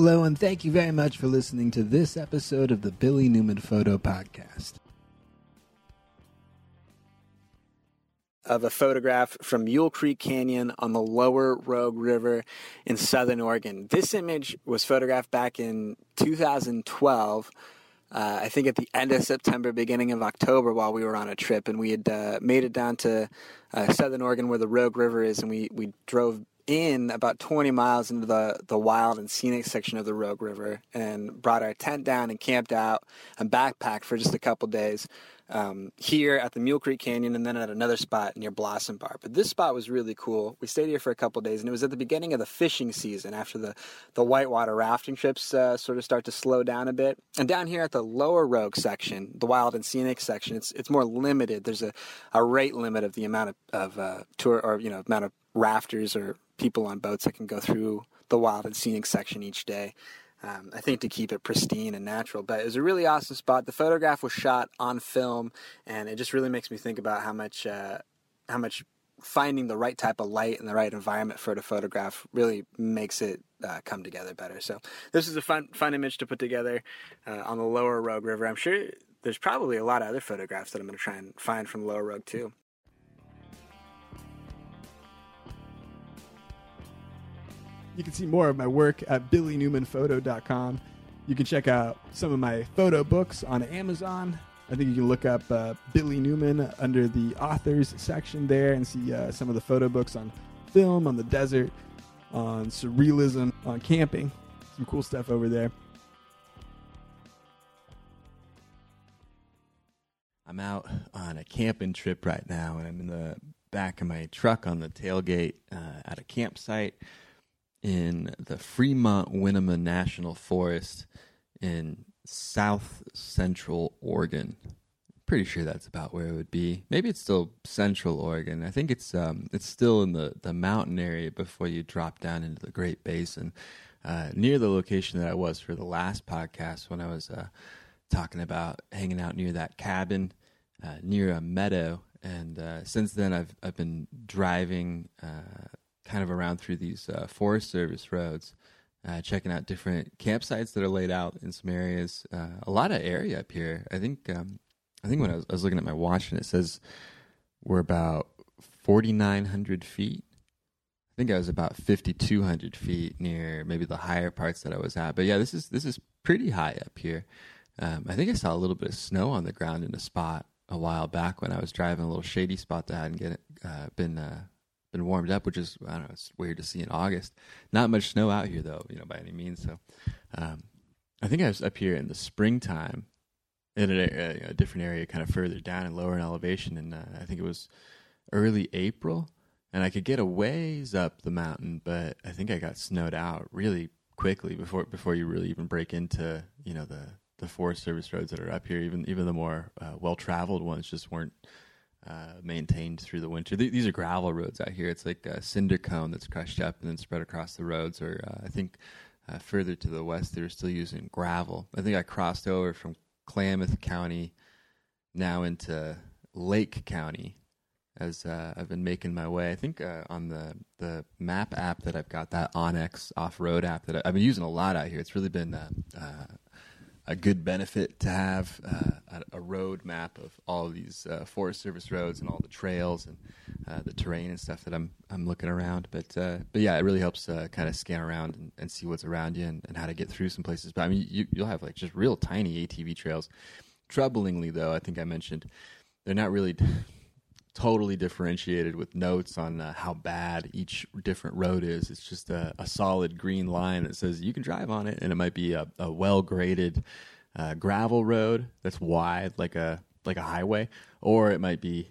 Hello, and thank you very much for listening to this episode of the Billy Newman Photo Podcast. Of a photograph from Mule Creek Canyon on the lower Rogue River in southern Oregon. This image was photographed back in 2012 uh, I think at the end of September, beginning of October, while we were on a trip, and we had uh, made it down to uh, Southern Oregon where the Rogue River is, and we, we drove in about 20 miles into the, the wild and scenic section of the Rogue River and brought our tent down and camped out and backpacked for just a couple days um, here at the Mule Creek Canyon and then at another spot near Blossom Bar. But this spot was really cool. We stayed here for a couple days, and it was at the beginning of the fishing season after the, the whitewater rafting trips uh, sort of start to slow down a bit. And down here at the lower Rogue section, the wild and scenic section, it's it's more limited. There's a, a rate limit of the amount of, of uh, tour or you know amount of rafters or people on boats that can go through the wild and scenic section each day. Um, I think to keep it pristine and natural. But it was a really awesome spot. The photograph was shot on film, and it just really makes me think about how much uh, how much finding the right type of light and the right environment for the photograph really makes it uh, come together better. So this is a fun fun image to put together uh, on the Lower Rogue River. I'm sure there's probably a lot of other photographs that I'm going to try and find from Lower Rogue too. You can see more of my work at billynewmanphoto.com. You can check out some of my photo books on Amazon. I think you can look up uh, Billy Newman under the authors section there and see uh, some of the photo books on film, on the desert, on surrealism, on camping. Some cool stuff over there. I'm out on a camping trip right now, and I'm in the back of my truck on the tailgate uh, at a campsite in the Fremont Winema National Forest in south central Oregon. Pretty sure that's about where it would be. Maybe it's still central Oregon. I think it's um, it's still in the, the mountain area before you drop down into the Great Basin, uh, near the location that I was for the last podcast when I was uh, talking about hanging out near that cabin uh, near a meadow. And uh, since then, I've I've been driving uh, kind of around through these uh, Forest Service roads, uh, checking out different campsites that are laid out in some areas. Uh, a lot of area up here. I think um, I think when I was, I was, looking at my watch and it says we're about forty nine hundred feet. I think I was about fifty two hundred feet near maybe the higher parts that I was at. But yeah, this is this is pretty high up here. Um, I think I saw a little bit of snow on the ground in a spot a while back when I was driving a little shady spot that hadn't get, uh, been uh, been warmed up, which is I don't know, it's weird to see in August. Not much snow out here though, you know, by any means. So, um, I think I was up here in the springtime in a, a, different area, kind of further down and lower in elevation, and uh, I think it was early April, and I could get a ways up the mountain, but I think I got snowed out really quickly before before you really even break into you know the the Forest Service roads that are up here. Even even the more uh, well traveled ones just weren't uh, maintained through the winter. Th- these are gravel roads out here. It's like a cinder cone that's crushed up and then spread across the roads. Or uh, I think uh, further to the west, they're still using gravel. I think I crossed over from Klamath County now into Lake County as uh, I've been making my way. I think uh, on the the map app that I've got, that onX off road app that I, have been using a lot out here. It's really been a good benefit to have uh, a, road map of all of these uh, Forest Service roads and all the trails and uh, the terrain and stuff that I'm I'm looking around. But uh, but yeah, it really helps uh, kind of scan around and, and, see what's around you and, and, how to get through some places. But I mean, you, you'll have like just real tiny ATV trails. Troublingly, though, I think I mentioned they're not really totally differentiated with notes on uh, how bad each different road is. It's just a, a, solid green line that says you can drive on it, and it might be a, a well graded uh, gravel road that's wide, like a like a highway, or it might be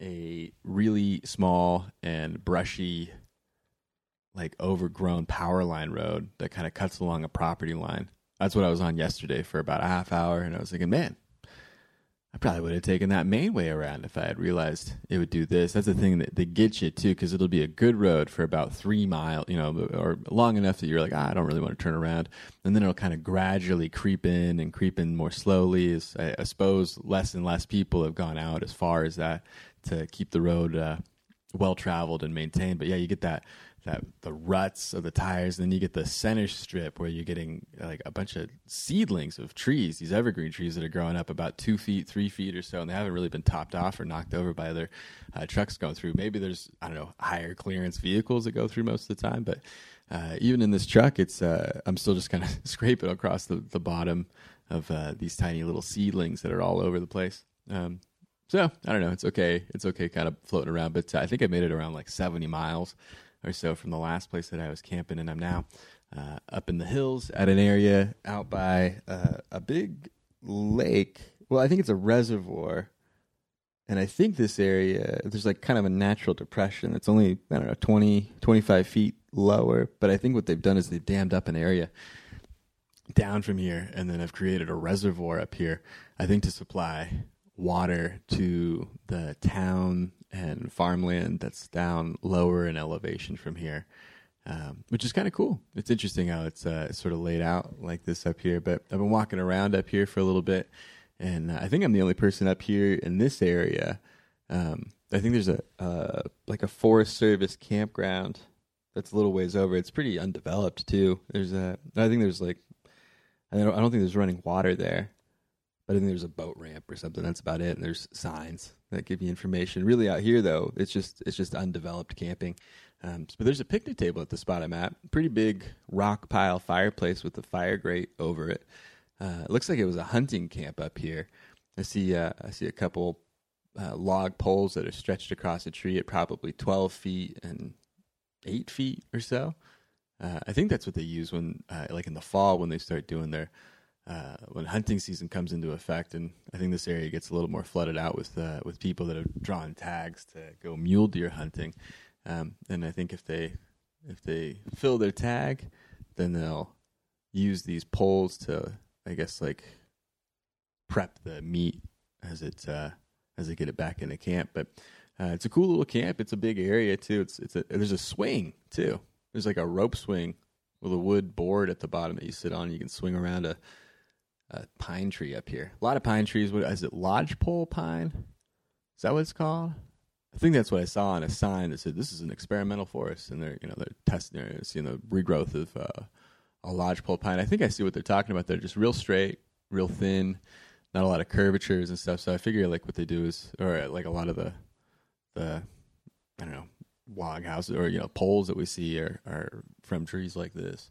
a really small and brushy, like overgrown power line road that kind of cuts along a property line. That's what I was on yesterday for about a half hour, and I was thinking, man, I probably would have taken that main way around if I had realized it would do this. That's the thing that, that gets you too, because it'll be a good road for about three miles, you know, or long enough that you're like, ah, I don't really want to turn around, and then it'll kind of gradually creep in and creep in more slowly. As I, I suppose less and less people have gone out as far as that to keep the road uh, well traveled and maintained. But yeah, you get that that the ruts of the tires. And then you get the center strip where you're getting like a bunch of seedlings of trees, these evergreen trees that are growing up about two feet, three feet or so, and they haven't really been topped off or knocked over by other uh, trucks going through. Maybe there's I don't know higher clearance vehicles that go through most of the time, but uh, even in this truck, it's uh, I'm still just kind of scraping across the, the bottom of uh, these tiny little seedlings that are all over the place. Um, so I don't know. It's okay. It's okay, kind of floating around. But I think I made it around like 70 miles or so from the last place that I was camping, and I'm now uh, up in the hills at an area out by uh, a big lake. Well, I think it's a reservoir, and I think this area there's like kind of a natural depression. It's only I don't know 20 25 feet lower, but I think what they've done is they've dammed up an area down from here, and then have created a reservoir up here. I think to supply water to the town and farmland that's down lower in elevation from here, um, which is kind of cool. It's interesting how it's uh, sort of laid out like this up here. But I've been walking around up here for a little bit, and uh, I think I'm the only person up here in this area. Um, I think there's a like a Forest Service campground that's a little ways over. It's pretty undeveloped too. There's a I think there's like I don't I don't think there's running water there. I think there's a boat ramp or something. That's about it. And there's signs that give you information. Really, out here though, it's just it's just undeveloped camping. Um, but there's a picnic table at the spot I'm at. Pretty big rock pile fireplace with a fire grate over it. Uh, it looks like it was a hunting camp up here. I see uh, I see a couple uh, log poles that are stretched across a tree at probably 12 feet and eight feet or so. Uh, I think that's what they use when, uh, like in the fall, when they start doing their uh, when hunting season comes into effect, and I think this area gets a little more flooded out with uh, with people that have drawn tags to go mule deer hunting. Um, and I think if they if they fill their tag, then they'll use these poles to, I guess, like prep the meat as it uh, as they get it back into camp. But uh, it's a cool little camp. It's a big area too. It's it's a, there's a swing too. There's like a rope swing with a wood board at the bottom that you sit on. You can swing around a a pine tree up here. A lot of pine trees. What is it? Lodgepole pine? Is that what it's called? I think that's what I saw on a sign that said this is an experimental forest, and they're you know they're testing, they're seeing the regrowth of uh, a lodgepole pine. I think I see what they're talking about. They're just real straight, real thin, not a lot of curvatures and stuff. So I figure like what they do is, or like a lot of the the I don't know log houses or you know poles that we see are are from trees like this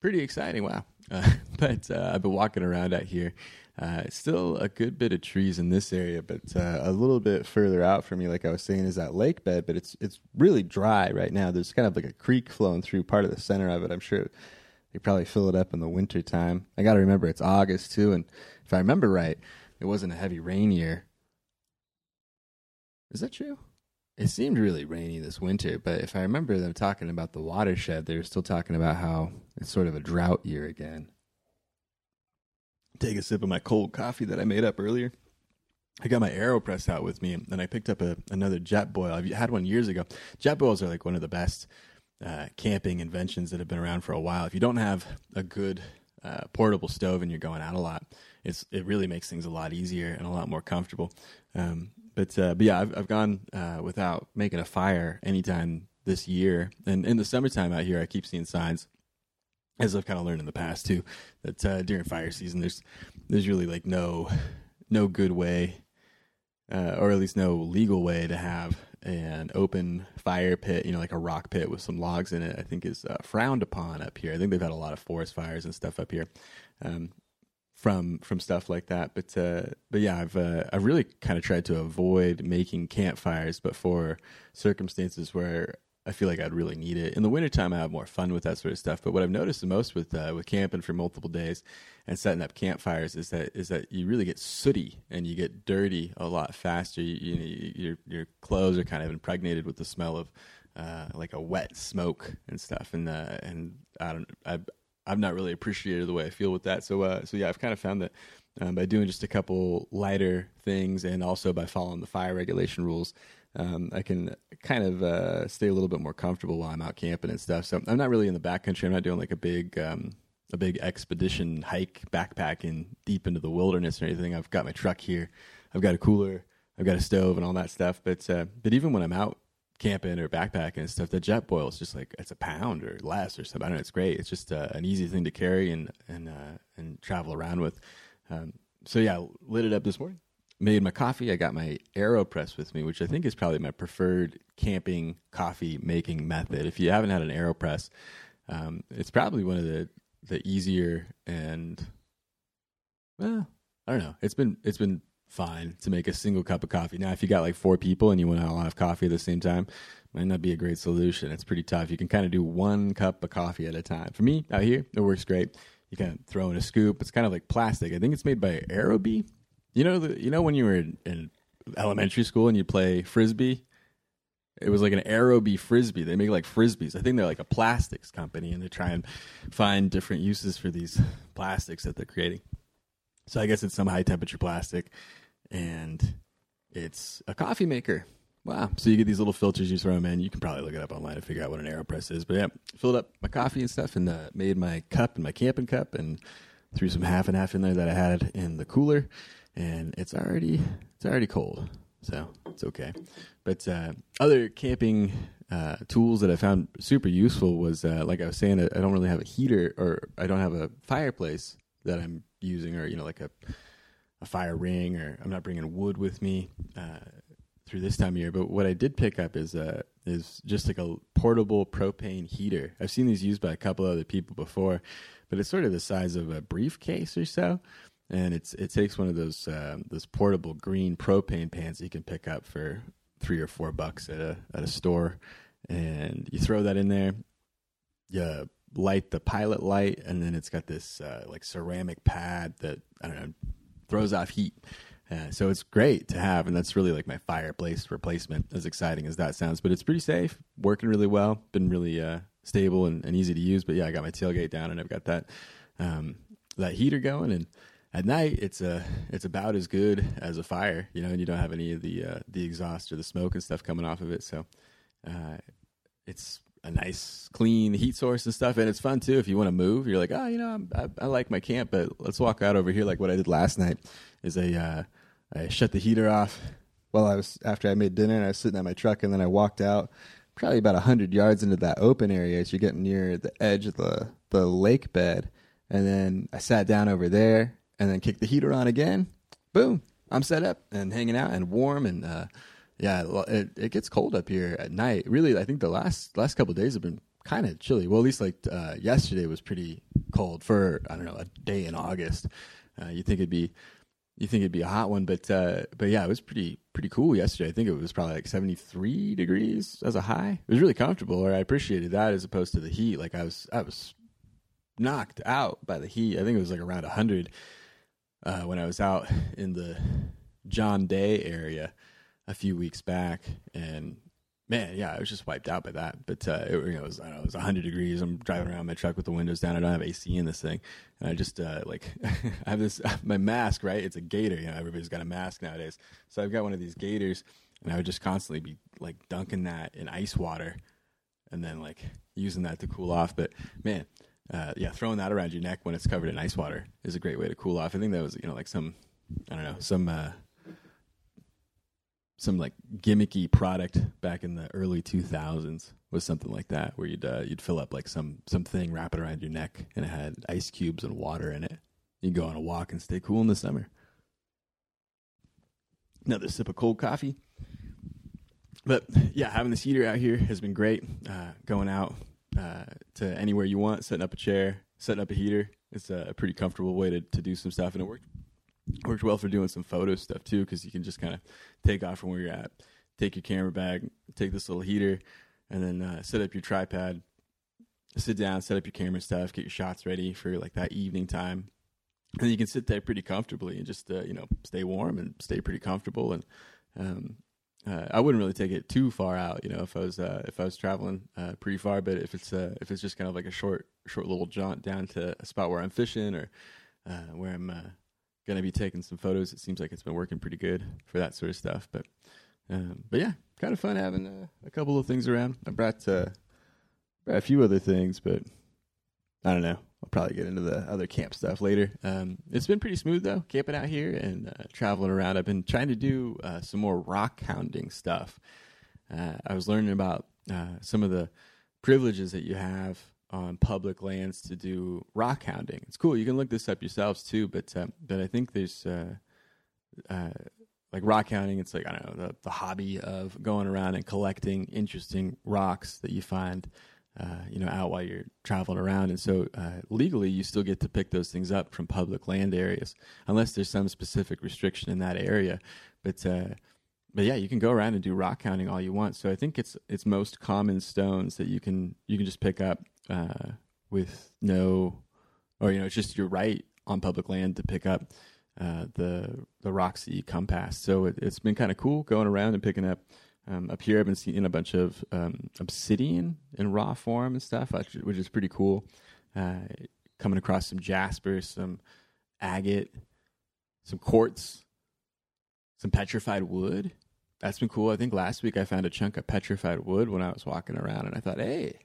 pretty exciting. Wow. Uh, but uh, I've been walking around out here. Uh, still a good bit of trees in this area, but uh, a little bit further out from me, like I was saying, is that lake bed. But it's it's really dry right now. There's kind of like a creek flowing through part of the center of it. I'm sure they probably fill it up in the winter time. I got to remember it's August too, and if I remember right, it wasn't a heavy rain year. Is that true? It seemed really rainy this winter, but if I remember them talking about the watershed, they were still talking about how it's sort of a drought year again. Take a sip of my cold coffee that I made up earlier. I got my AeroPress out with me, and I picked up a, another Jetboil. I've had one years ago. Jetboils are like one of the best uh, camping inventions that have been around for a while. If you don't have a good uh, portable stove and you're going out a lot, it's it really makes things a lot easier and a lot more comfortable. Um, but uh, but yeah, I've I've gone uh, without making a fire anytime this year, and in the summertime out here, I keep seeing signs, as I've kind of learned in the past too, that uh, during fire season, there's there's really like no no good way, uh, or at least no legal way to have an open fire pit, you know, like a rock pit with some logs in it. I think is uh, frowned upon up here. I think they've had a lot of forest fires and stuff up here. Um, from from stuff like that. But uh, but yeah, I've uh, I've really kind of tried to avoid making campfires, but for circumstances where I feel like I'd really need it. In the wintertime, I have more fun with that sort of stuff. But what I've noticed the most with uh, with camping for multiple days and setting up campfires is that is that you really get sooty and you get dirty a lot faster. You, you your your clothes are kind of impregnated with the smell of uh, like a wet smoke and stuff. And uh, and I don't I I've not really appreciated the way I feel with that. So uh, so yeah, I've kind of found that um, by doing just a couple lighter things and also by following the fire regulation rules, um, I can kind of uh, stay a little bit more comfortable while I'm out camping and stuff. So I'm not really in the backcountry. I'm not doing like a big um, a big expedition hike backpacking deep into the wilderness or anything. I've got my truck here. I've got a cooler. I've got a stove and all that stuff. But uh, but even when I'm out camping or backpacking and stuff, the Jetboil is just like it's a pound or less or something. I don't know. It's great. It's just uh, an easy thing to carry and and uh, and travel around with. Um, so yeah, lit it up this morning. Made my coffee. I got my Aeropress with me, which I think is probably my preferred camping coffee making method. If you haven't had an Aeropress, um, it's probably one of the the easier and well, I don't know. It's been it's been fine to make a single cup of coffee. Now, if you got like four people and you want to all have coffee at the same time, might not be a great solution. It's pretty tough. You can kind of do one cup of coffee at a time. For me, out here, it works great. You of throw in a scoop. It's kind of like plastic. I think it's made by Aerobie. You know, the, you know when you were in, in elementary school and you play frisbee. It was like an Aerobie frisbee. They make like frisbees. I think they're like a plastics company, and they try and find different uses for these plastics that they're creating. So I guess it's some high temperature plastic, and it's a coffee maker. Wow! So you get these little filters you throw them in. You can probably look it up online to figure out what an Aeropress is. But yeah, filled up my coffee and stuff, and uh, made my cup and my camping cup, and threw some half and half in there that I had in the cooler, and it's already it's already cold, so it's okay. But uh, other camping uh, tools that I found super useful was uh, like I was saying, I don't really have a heater or I don't have a fireplace that I'm using, or you know, like a a fire ring, or I'm not bringing wood with me uh, through this time of year. But what I did pick up is uh, is just like a portable propane heater. I've seen these used by a couple other people before, but it's sort of the size of a briefcase or so. And it's it takes one of those uh, those portable green propane pans that you can pick up for three or four bucks at a at a store, and you throw that in there. You light the pilot light, and then it's got this uh, like ceramic pad that I don't know throws off heat. Uh, so it's great to have, and that's really like my fireplace replacement. As exciting as that sounds, but it's pretty safe, working really well, been really uh, stable and, and, easy to use. But yeah, I got my tailgate down, and I've got that um, that heater going, and at night it's a uh, it's about as good as a fire, you know, and you don't have any of the uh, the exhaust or the smoke and stuff coming off of it. So uh, it's a nice clean heat source and stuff and it's fun too if you want to move. You're like oh you know I, I, like my camp but let's walk out over here like what i did last night is I, uh, I shut the heater off. While i was after i made dinner and i was sitting at my truck and then i walked out probably about 100 yards into that open area as you're getting near the edge of the, the lake bed and then i sat down over there and then kicked the heater on again. Boom i'm set up and hanging out and warm and uh, yeah, it it gets cold up here at night. Really, I think the last last couple days have been kind of chilly. Well, at least like uh, yesterday was pretty cold for I don't know a day in August. Uh, you think it'd be you think it'd be a hot one, but uh, but yeah, it was pretty pretty cool yesterday. I think it was probably like seventy three degrees as a high. It was really comfortable, or I appreciated that as opposed to the heat. Like I was I was knocked out by the heat. I think it was like around hundred uh, when I was out in the John Day area a few weeks back, and man, yeah, I was just wiped out by that. But uh, it, you know, it was I know, it was 100 degrees. I'm driving around my truck with the windows down. I don't have AC in this thing, and I just uh, like I have this my mask. Right, it's a gator. You know, everybody's got a mask nowadays. So I've got one of these gators, and I would just constantly be like dunking that in ice water, and then like using that to cool off. But man. Uh, yeah, throwing that around your neck when it's covered in ice water is a great way to cool off. I think that was, you know, like some, I don't know, some uh, some like gimmicky product back in the early 2000s was something like that where you'd uh, you'd fill up like some something wrap it around your neck and it had ice cubes and water in it. You go on a walk and stay cool in the summer. Another sip of cold coffee. But yeah having this heater out here has been great. Uh, going out uh, to anywhere you want setting up a chair setting up a heater it's a pretty comfortable way to, to do some stuff and it worked worked well for doing some photo stuff too because you can just kind of take off from where you're at take your camera bag take this little heater and then uh, set up your tripod sit down set up your camera stuff get your shots ready for like that evening time and you can sit there pretty comfortably and just uh, you know stay warm and stay pretty comfortable and um, uh, I wouldn't really take it too far out, you know, if I was uh, if I was traveling uh, pretty far. But if it's uh, if it's just kind of like a short short little jaunt down to a spot where I'm fishing or where I'm going to be taking some photos. It seems like it's been working pretty good for that sort of stuff. But um, but yeah, kind of fun having uh, a couple of things around. I brought, uh, brought a few other things, but I don't know. I'll probably get into the other camp stuff later. Um, it's been pretty smooth though, camping out here and uh, traveling around. I've been trying to do uh, some more rock hounding stuff. uh, I was learning about uh, some of the privileges that you have on public lands to do rock hounding. It's cool. You can look this up yourselves too, but uh, but I think there's uh, uh, like rock hounding. It's like I don't know the, the hobby of going around and collecting interesting rocks that you find. Uh, you know, out while you're traveling around, and so uh, legally, you still get to pick those things up from public land areas, unless there's some specific restriction in that area. But uh, but yeah, you can go around and do rock hounding all you want. So I think it's it's most common stones that you can you can just pick up uh, with no, or you know, it's just your right on public land to pick up uh, the the rocks that you come past. So it, has been kind of cool going around and picking up. Um, up here, I've been seeing a bunch of um, obsidian in raw form and stuff, which is pretty cool. Uh, coming across some jasper, some agate, some quartz, some petrified wood. That's been cool. I think last week I found a chunk of petrified wood when I was walking around, and I thought, hey,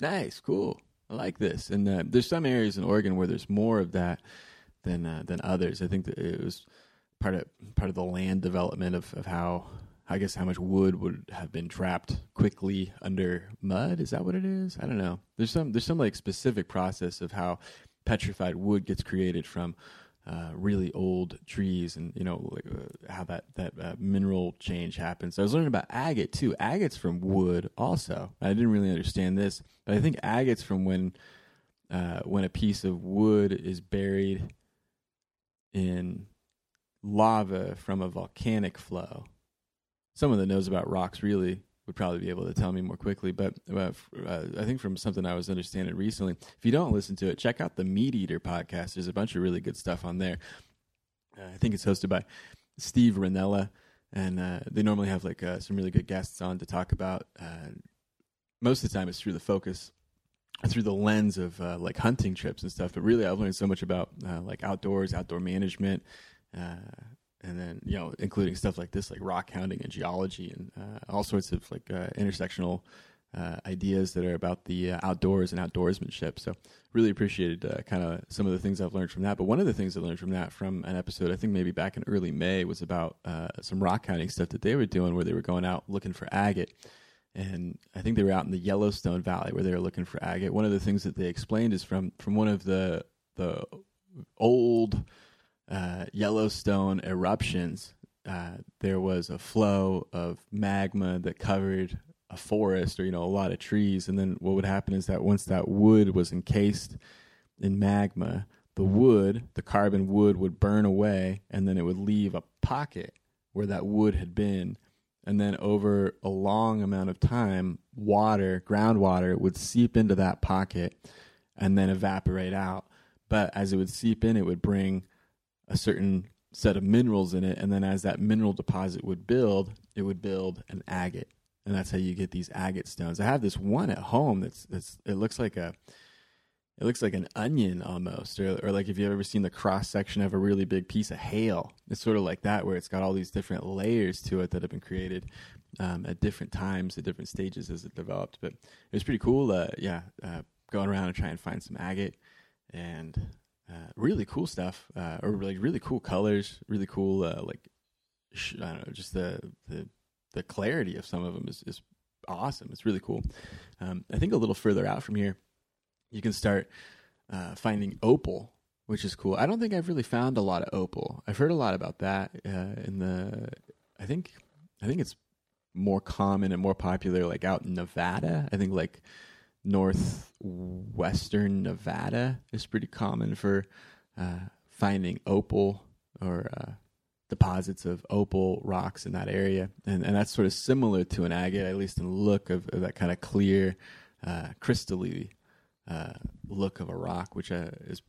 nice, cool. I like this. And uh, there's some areas in Oregon where there's more of that than uh, than others. I think it was part of part of the land development of, of how I guess how much wood would have been trapped quickly under mud. Is that what it is? I don't know. There's some there's some like specific process of how petrified wood gets created from uh, really old trees and you know like uh, how that that uh, mineral change happens. I was learning about agate too. Agate's from wood also. I didn't really understand this, but I think agate's from when uh, when a piece of wood is buried in lava from a volcanic flow. Someone that knows about rocks really would probably be able to tell me more quickly. But uh, uh, I think from something I was understanding recently, if you don't listen to it, check out the Meat Eater podcast. There's a bunch of really good stuff on there. Uh, I think it's hosted by Steve Rinella, and uh, they normally have like uh, some really good guests on to talk about. Most of the time, it's through the focus. Through the lens of like hunting trips and stuff, but really I've learned so much about like outdoors, outdoor management, and then you know including stuff like this like rock hounding and geology and uh, all sorts of like uh, intersectional uh, ideas that are about the uh, outdoors and outdoorsmanship. So really appreciated uh, kind of some of the things i've learned from that. But one of the things i learned from that from an episode i think maybe back in early may was about uh, some rock hounding stuff that they were doing where they were going out looking for agate. And I think they were out in the Yellowstone Valley where they were looking for agate. One of the things that they explained is from from one of the the old uh, Yellowstone eruptions, uh, there was a flow of magma that covered a forest or you know a lot of trees, and then what would happen is that once that wood was encased in magma, the wood, the carbon wood, would burn away, and then it would leave a pocket where that wood had been. And then over a long amount of time, water, groundwater, would seep into that pocket and then evaporate out. But as it would seep in, it would bring a certain set of minerals in it, and then as that mineral deposit would build, it would build an agate, and that's how you get these agate stones. I have this one at home that's that's it looks like a it looks like an onion almost, or, or like if you've ever seen the cross section of a really big piece of hail. It's sort of like that, where it's got all these different layers to it that have been created um, at different times, at different stages as it developed. But it was pretty cool. Uh, yeah, uh, going around and trying to find some agate, and uh, really cool stuff, uh, or like really cool colors, really cool uh, like sh- I don't know, just the the the clarity of some of them is is awesome. It's really cool. Um, I think a little further out from here, you can start uh, finding opal, which is cool. I don't think I've really found a lot of opal. I've heard a lot about that uh, in the. I think I think it's more common and more popular like out in Nevada. I think like northwestern Nevada is pretty common for uh, finding opal or uh, deposits of opal rocks in that area, and and that's sort of similar to an agate, at least in the look of, of that kind of clear, uh, crystally uh, look of a rock, which uh, is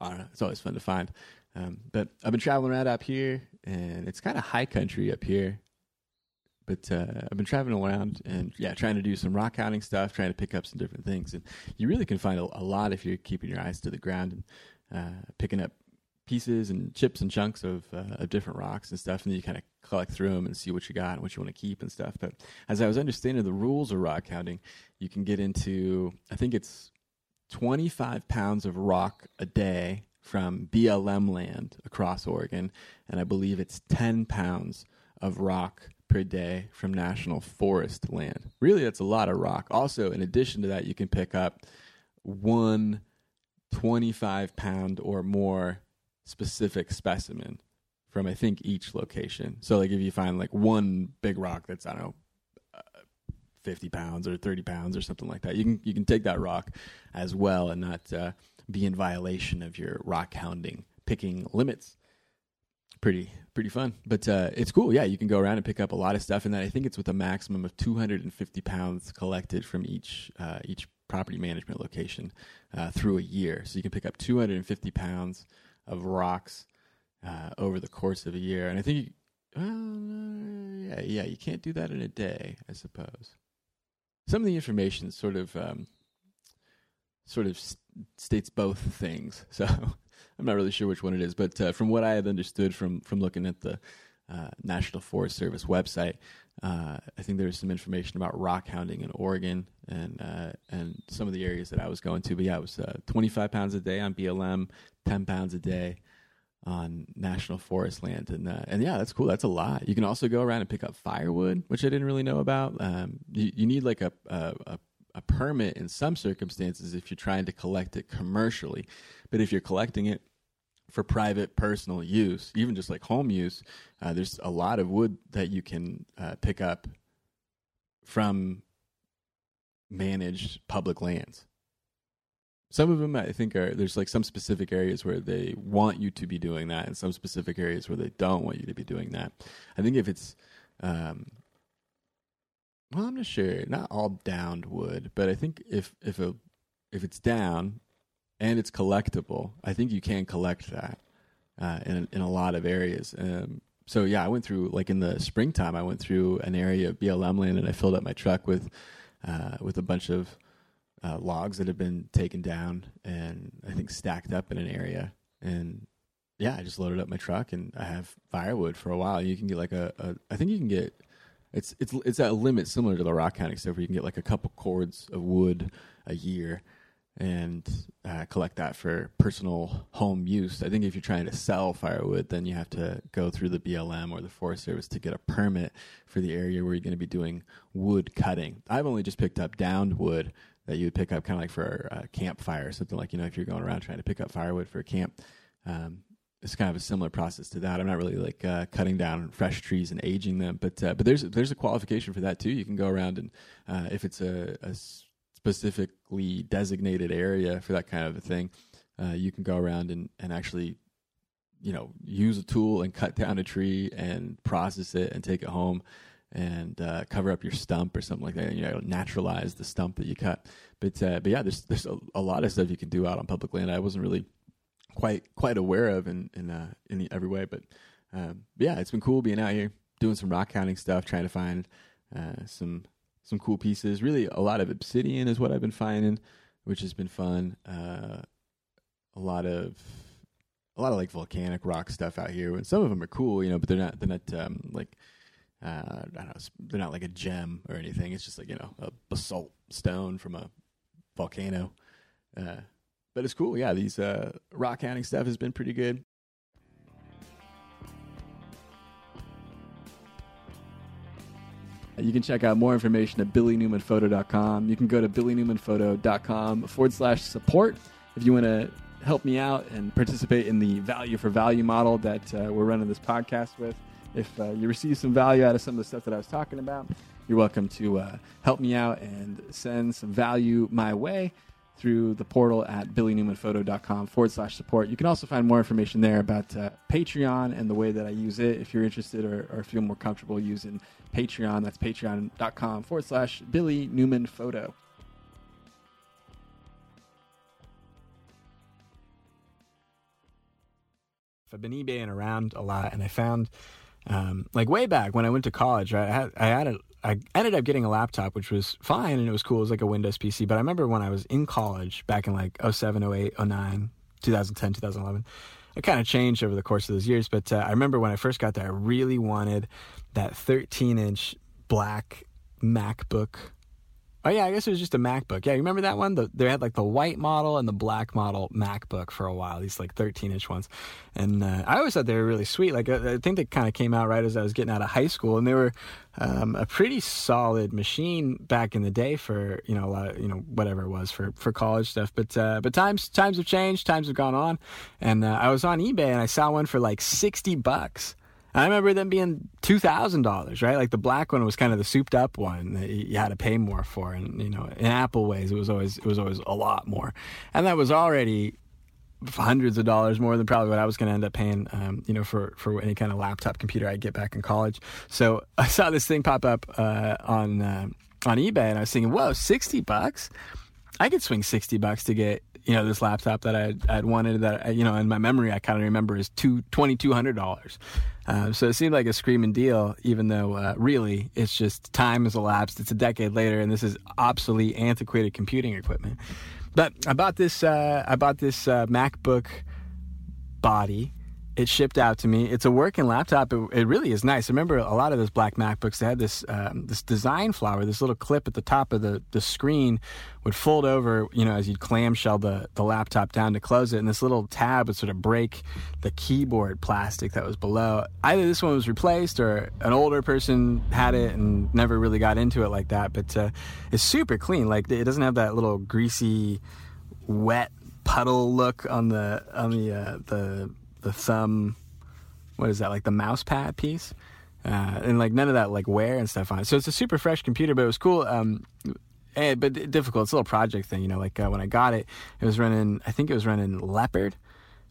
I don't know, it's always fun to find. Um, but I've been traveling around up here, and it's kind of high country up here. But uh, I've been traveling around and yeah, trying to do some rock hounding stuff, trying to pick up some different things. And you really can find a, a lot if you're keeping your eyes to the ground and uh, picking up pieces and chips and chunks of, uh, of different rocks and stuff. And then you kind of collect through them and see what you got and what you want to keep and stuff. But as I was understanding the rules of rock hounding, you can get into, I think it's 25 pounds of rock a day from BLM land across Oregon. And I believe it's 10 pounds of rock per day from national forest land. Really, that's a lot of rock. Also, in addition to that, you can pick up one 25 pound or more specific specimen from I think each location. So like if you find like one big rock that's I don't know uh, 50 pounds or 30 pounds or something like that, you can you can take that rock as well and not uh, be in violation of your rock hounding picking limits. Pretty pretty fun, but uh, it's cool. Yeah, you can go around and pick up a lot of stuff, and then I think it's with a maximum of 250 pounds collected from each uh, each property management location uh, through a year. So you can pick up 250 pounds of rocks uh, over the course of a year. And I think, uh, yeah, yeah, you can't do that in a day, I suppose. Some of the information sort of um, sort of states both things. So I'm not really sure which one it is, but uh, from what I had understood from from looking at the uh, National Forest Service website, uh, I think there's some information about rock hounding in Oregon and uh, and some of the areas that I was going to. But yeah, it was uh, 25 pounds a day on BLM, 10 pounds a day on national forest land, and uh, and yeah, that's cool. That's a lot. You can also go around and pick up firewood, which I didn't really know about. Um, you, you need like a, a a permit in some circumstances if you're trying to collect it commercially, but if you're collecting it for private personal use, even just like home use, uh, there's a lot of wood that you can uh, pick up from managed public lands. Some of them, I think, are there's like some specific areas where they want you to be doing that, and some specific areas where they don't want you to be doing that. I think if it's, um, well, I'm not sure, not all downed wood, but I think if if a if it's down and it's collectible, I think you can collect that uh, in in a lot of areas. Um, so yeah, I went through like in the springtime. I went through an area of BLM land, and I filled up my truck with uh, with a bunch of uh, logs that had been taken down and I think stacked up in an area. And yeah, I just loaded up my truck and I have firewood for a while. You can get like a, a I think you can get it's it's it's at a limit similar to the rock hounding stuff where you can get like a couple cords of wood a year and uh, collect that for personal home use. I think if you're trying to sell firewood, then you have to go through the BLM or the Forest Service to get a permit for the area where you're going to be doing wood cutting. I've only just picked up downed wood that you would pick up kind of like for a campfire, something like, you know, if you're going around trying to pick up firewood for a camp. Um, it's kind of a similar process to that. I'm not really like uh, cutting down fresh trees and aging them, but uh, but there's there's a qualification for that too. You can go around and uh, if it's a, a specifically designated area for that kind of a thing, uh, you can go around and, and actually, you know, use a tool and cut down a tree and process it and take it home and uh, cover up your stump or something like that. And, You know, naturalize the stump that you cut. But uh, but yeah, there's there's a, a, lot of stuff you can do out on public land. I wasn't really quite quite aware of in in uh, in every way, but, but yeah, it's been cool being out here doing some rock hounding stuff, trying to find uh, some some cool pieces. Really, a lot of obsidian is what I've been finding, which has been fun. Uh, a lot of a lot of like volcanic rock stuff out here, and some of them are cool, you know, but they're not they're not um, like uh, know, they're not like a gem or anything. It's just like you know a basalt stone from a volcano. Uh, but it's cool. Yeah, these uh, rock hounding stuff has been pretty good. You can check out more information at billynewmanphoto.com. You can go to billynewmanphoto.com forward slash support if you want to help me out and participate in the value for value model that uh, we're running this podcast with. If uh, you receive some value out of some of the stuff that I was talking about, you're welcome to uh, help me out and send some value my way through the portal at billynewmanphoto.com forward slash support. You can also find more information there about uh, Patreon and the way that I use it if you're interested or, or feel more comfortable using Patreon. That's patreon.com forward slash Billy Newman Photo. I've been eBaying around a lot and I found um, like way back when I went to college, right? I had, I had a, I ended up getting a laptop, which was fine and it was cool. It was like a Windows PC. But I remember when I was in college back in like 07, 08, 09, 2010, 2011, it kind of changed over the course of those years. But uh, I remember when I first got there, I really wanted that 13 inch black MacBook Oh yeah, I guess it was just a MacBook. Yeah, you remember that one? The, they had like the white model and the black model MacBook for a while. These like 13 inch ones, and uh, I always thought they were really sweet. Like I, I think they kind of came out right as I was getting out of high school, and they were um, a pretty solid machine back in the day for you know a lot of, you know whatever it was for for college stuff. But uh, but times times have changed, times have gone on, and uh, I was on eBay and I saw one for like 60 bucks I remember them being two thousand dollars, right? Like the black one was kind of the souped up one that you had to pay more for, and you know, in Apple ways, it was always it was always a lot more, and that was already hundreds of dollars more than probably what I was going to end up paying, um, you know, for for any kind of laptop computer I'd get back in college. So I saw this thing pop up uh, on uh, on eBay, and I was thinking, whoa, sixty bucks! I could swing sixty bucks to get you know this laptop that I I'd wanted that you know in my memory I kind of remember is two twenty two hundred dollars. Uh, so it seemed like a screaming deal, even though uh, really it's just time has elapsed. It's a decade later, and this is obsolete, antiquated computing equipment. But I bought this. Uh, I bought this uh, MacBook body it shipped out to me. It's a working laptop. It, it, really is nice. I remember a lot of those black MacBooks. They had this um, this design flower, this little clip at the top of the, the screen would fold over. You know, as you'd clamshell the the laptop down to close it, and this little tab would sort of break the keyboard plastic that was below. Either this one was replaced, or an older person had it and never really got into it like that. But uh, it's super clean. Like it doesn't have that little greasy, wet puddle look on the on the uh, the the thumb, what is that, like the mouse pad piece? Uh, and like none of that like wear and stuff on it. So it's a super fresh computer, but it was cool. Um, and, but difficult. It's a little project thing, you know. Like uh, when I got it, it was running. I think it was running Leopard,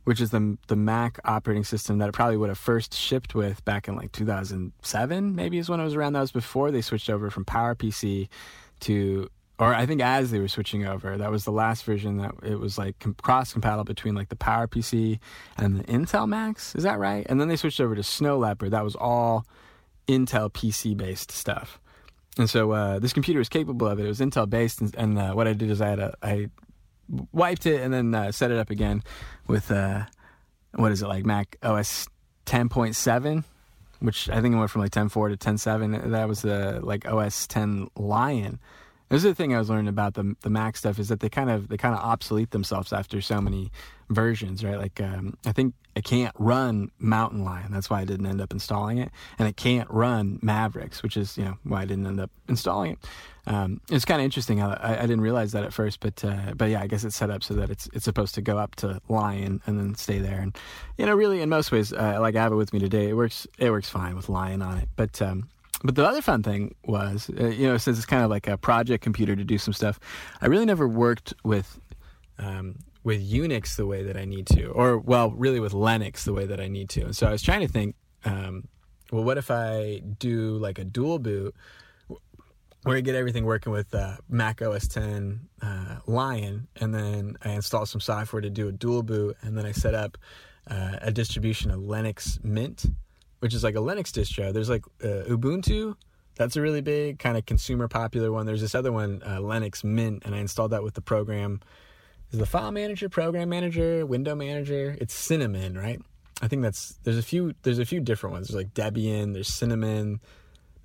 which is the the Mac operating system that it probably would have first shipped with back in like 2007. Maybe is when it was around. That was before they switched over from PowerPC to or I think as they were switching over, that was the last version that it was like com- cross compatible between like the Power PC and the Intel Macs. Is that right? And then they switched over to Snow Leopard. That was all Intel PC based stuff. And so uh, this computer was capable of it. It was Intel based, and, and uh, what I did is I had a, I wiped it and then uh, set it up again with uh, what is it like Mac OS 10.7 which I think it went from like 10.4 to 10.7. That was the like OS 10 Lion. This is the thing I was learning about the the Mac stuff is that they kind of they kind of obsolete themselves after so many versions, right? Like um, I think it can't run Mountain Lion. That's why I didn't end up installing it, and it can't run Mavericks, which is you know why I didn't end up installing it. Um, it's kind of interesting. I, I, didn't realize that at first, but uh, but yeah, I guess it's set up so that it's it's supposed to go up to Lion and then stay there. And you know, really, in most ways, uh, like I have it with me today, it works it works fine with Lion on it. But um, but the other fun thing was, uh, you know, since it's kind of like a project computer to do some stuff, I really never worked with um, with Unix the way that I need to, or well, really with Linux the way that I need to. And so I was trying to think, um, well, what if I do like a dual boot, where I get everything working with uh, Mac OS 10 uh, Lion, and then I install some software to do a dual boot, and then I set up uh, a distribution of Linux Mint which is like a Linux distro. There's like uh, Ubuntu. That's a really big kind of consumer popular one. There's this other one, uh, Linux Mint, and I installed that with the program. Is the file manager, program manager, window manager? It's Cinnamon, right? I think that's there's a few there's a few different ones. There's like Debian, there's Cinnamon.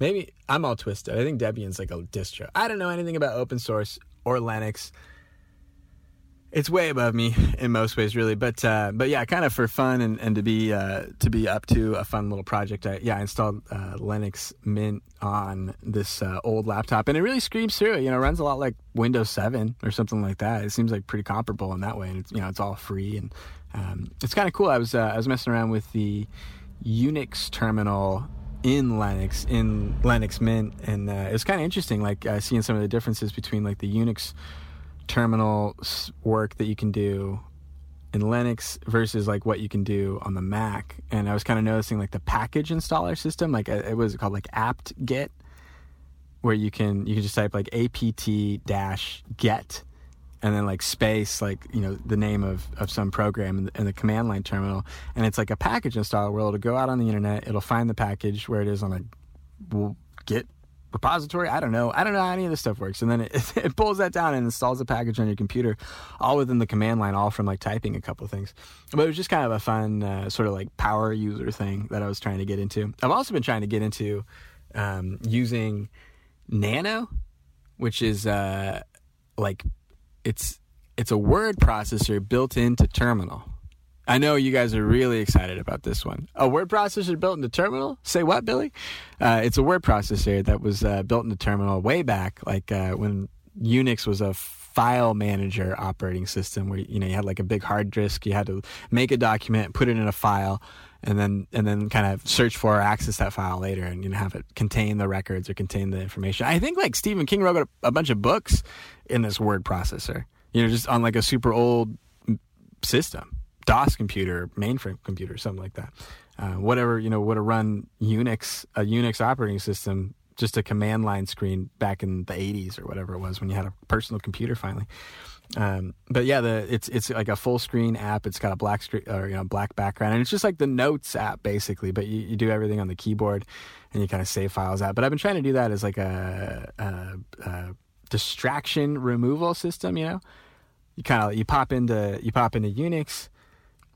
Maybe I'm all twisted. I think Debian's like a distro. I don't know anything about open source or Linux it's way above me in most ways, really. But uh, but yeah, kind of for fun and, and to be uh, to be up to a fun little project. I, yeah, I installed uh, Linux Mint on this uh, old laptop, and it really screams through it. You know, runs a lot like Windows 7 or something like that. It seems like pretty comparable in that way, and it's you know it's all free and um, it's kind of cool. I was uh, I was messing around with the Unix terminal in Linux in Linux Mint, and uh, it's kind of interesting, like seeing some of the differences between like the Unix terminal work that you can do in Linux versus like what you can do on the Mac. And I was kind of noticing like the package installer system, like uh, it was called like apt-get, where you can you can just type like apt dash get and then like space like you know the name of, of some program in the, in the command line terminal and it's like a package installer where it'll go out on the internet it'll find the package where it is on a git repository. I don't know. I don't know how any of this stuff works. And then it, it pulls that down and installs the package on your computer, all within the command line, all from like typing a couple things. But it was just kind of a fun uh, sort of like power user thing that I was trying to get into. I've also been trying to get into um, using Nano which is uh, like it's it's a word processor built into Terminal. I know you guys are really excited about this one. A word processor built into Terminal? Say what, Billy? Uh, it's a word processor that was uh, built into Terminal way back, like uh, when Unix was a file manager operating system, where you know you had like a big hard disk. You had to make a document, put it in a file, and then and then kind of search for or access that file later, and you know have it contain the records or contain the information. I think like Stephen King wrote a, a bunch of books in this word processor. You know, just on like a super old system. DOS computer, mainframe computer, something like that. Uh, whatever you know would have run Unix, a Unix operating system, just a command line screen back in the 80s or whatever it was when you had a personal computer finally. Um, but yeah, the it's it's like a full screen app. It's got a black screen or you know black background, and it's just like the Notes app basically. But you, you do everything on the keyboard, and you kind of save files out. But I've been trying to do that as like a, a, a distraction removal system. You know, you kind of you pop into you pop into Unix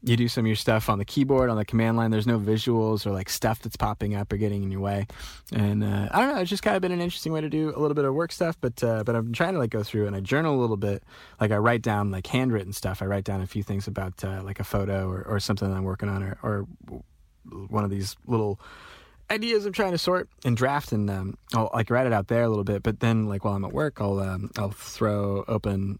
you do some of your stuff on the keyboard on the command line there's no visuals or like stuff that's popping up or getting in your way and uh, i don't know it's just kind of been an interesting way to do a little bit of work stuff but uh, but i'm trying to like go through and i journal a little bit like i write down like handwritten stuff i write down a few things about uh, like a photo or, or something i'm working on or, or one of these little ideas I'm trying to sort and draft, and um, I'll like write it out there a little bit. But then, like while I'm at work, I'll um, I'll throw open,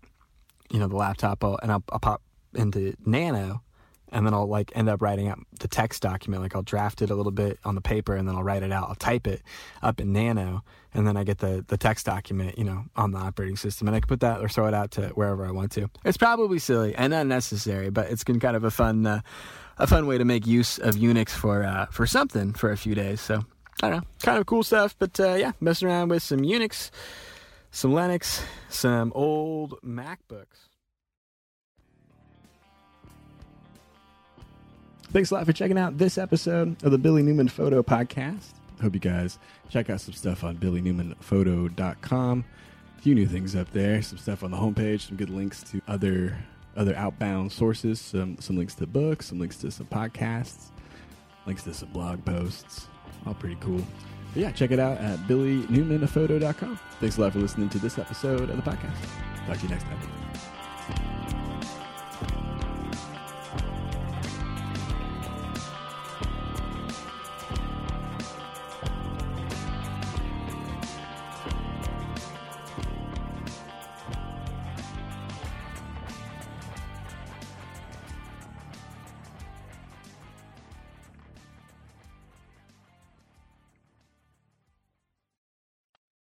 you know, the laptop, I'll, and I'll, I'll pop into Nano, and then I'll like end up writing out the text document. Like I'll draft it a little bit on the paper and then I'll write it out. I'll type it up in Nano and then I get the, the text document, you know, on the operating system and I can put that or throw it out to wherever I want to. It's probably silly and unnecessary, but it's been kind of a fun, uh, a fun way to make use of Unix for, uh, for something for a few days. So I don't know, kind of cool stuff, but, uh, yeah, messing around with some Unix, some Linux, some old MacBooks. Thanks a lot for checking out this episode of the Billy Newman Photo Podcast. Hope you guys check out some stuff on billynewmanphoto.com. A few new things up there, some stuff on the homepage, some good links to other other outbound sources, some some links to books, some links to some podcasts, links to some blog posts. All pretty cool. But yeah, check it out at billynewmanphoto.com. Thanks a lot for listening to this episode of the podcast. Talk to you next time.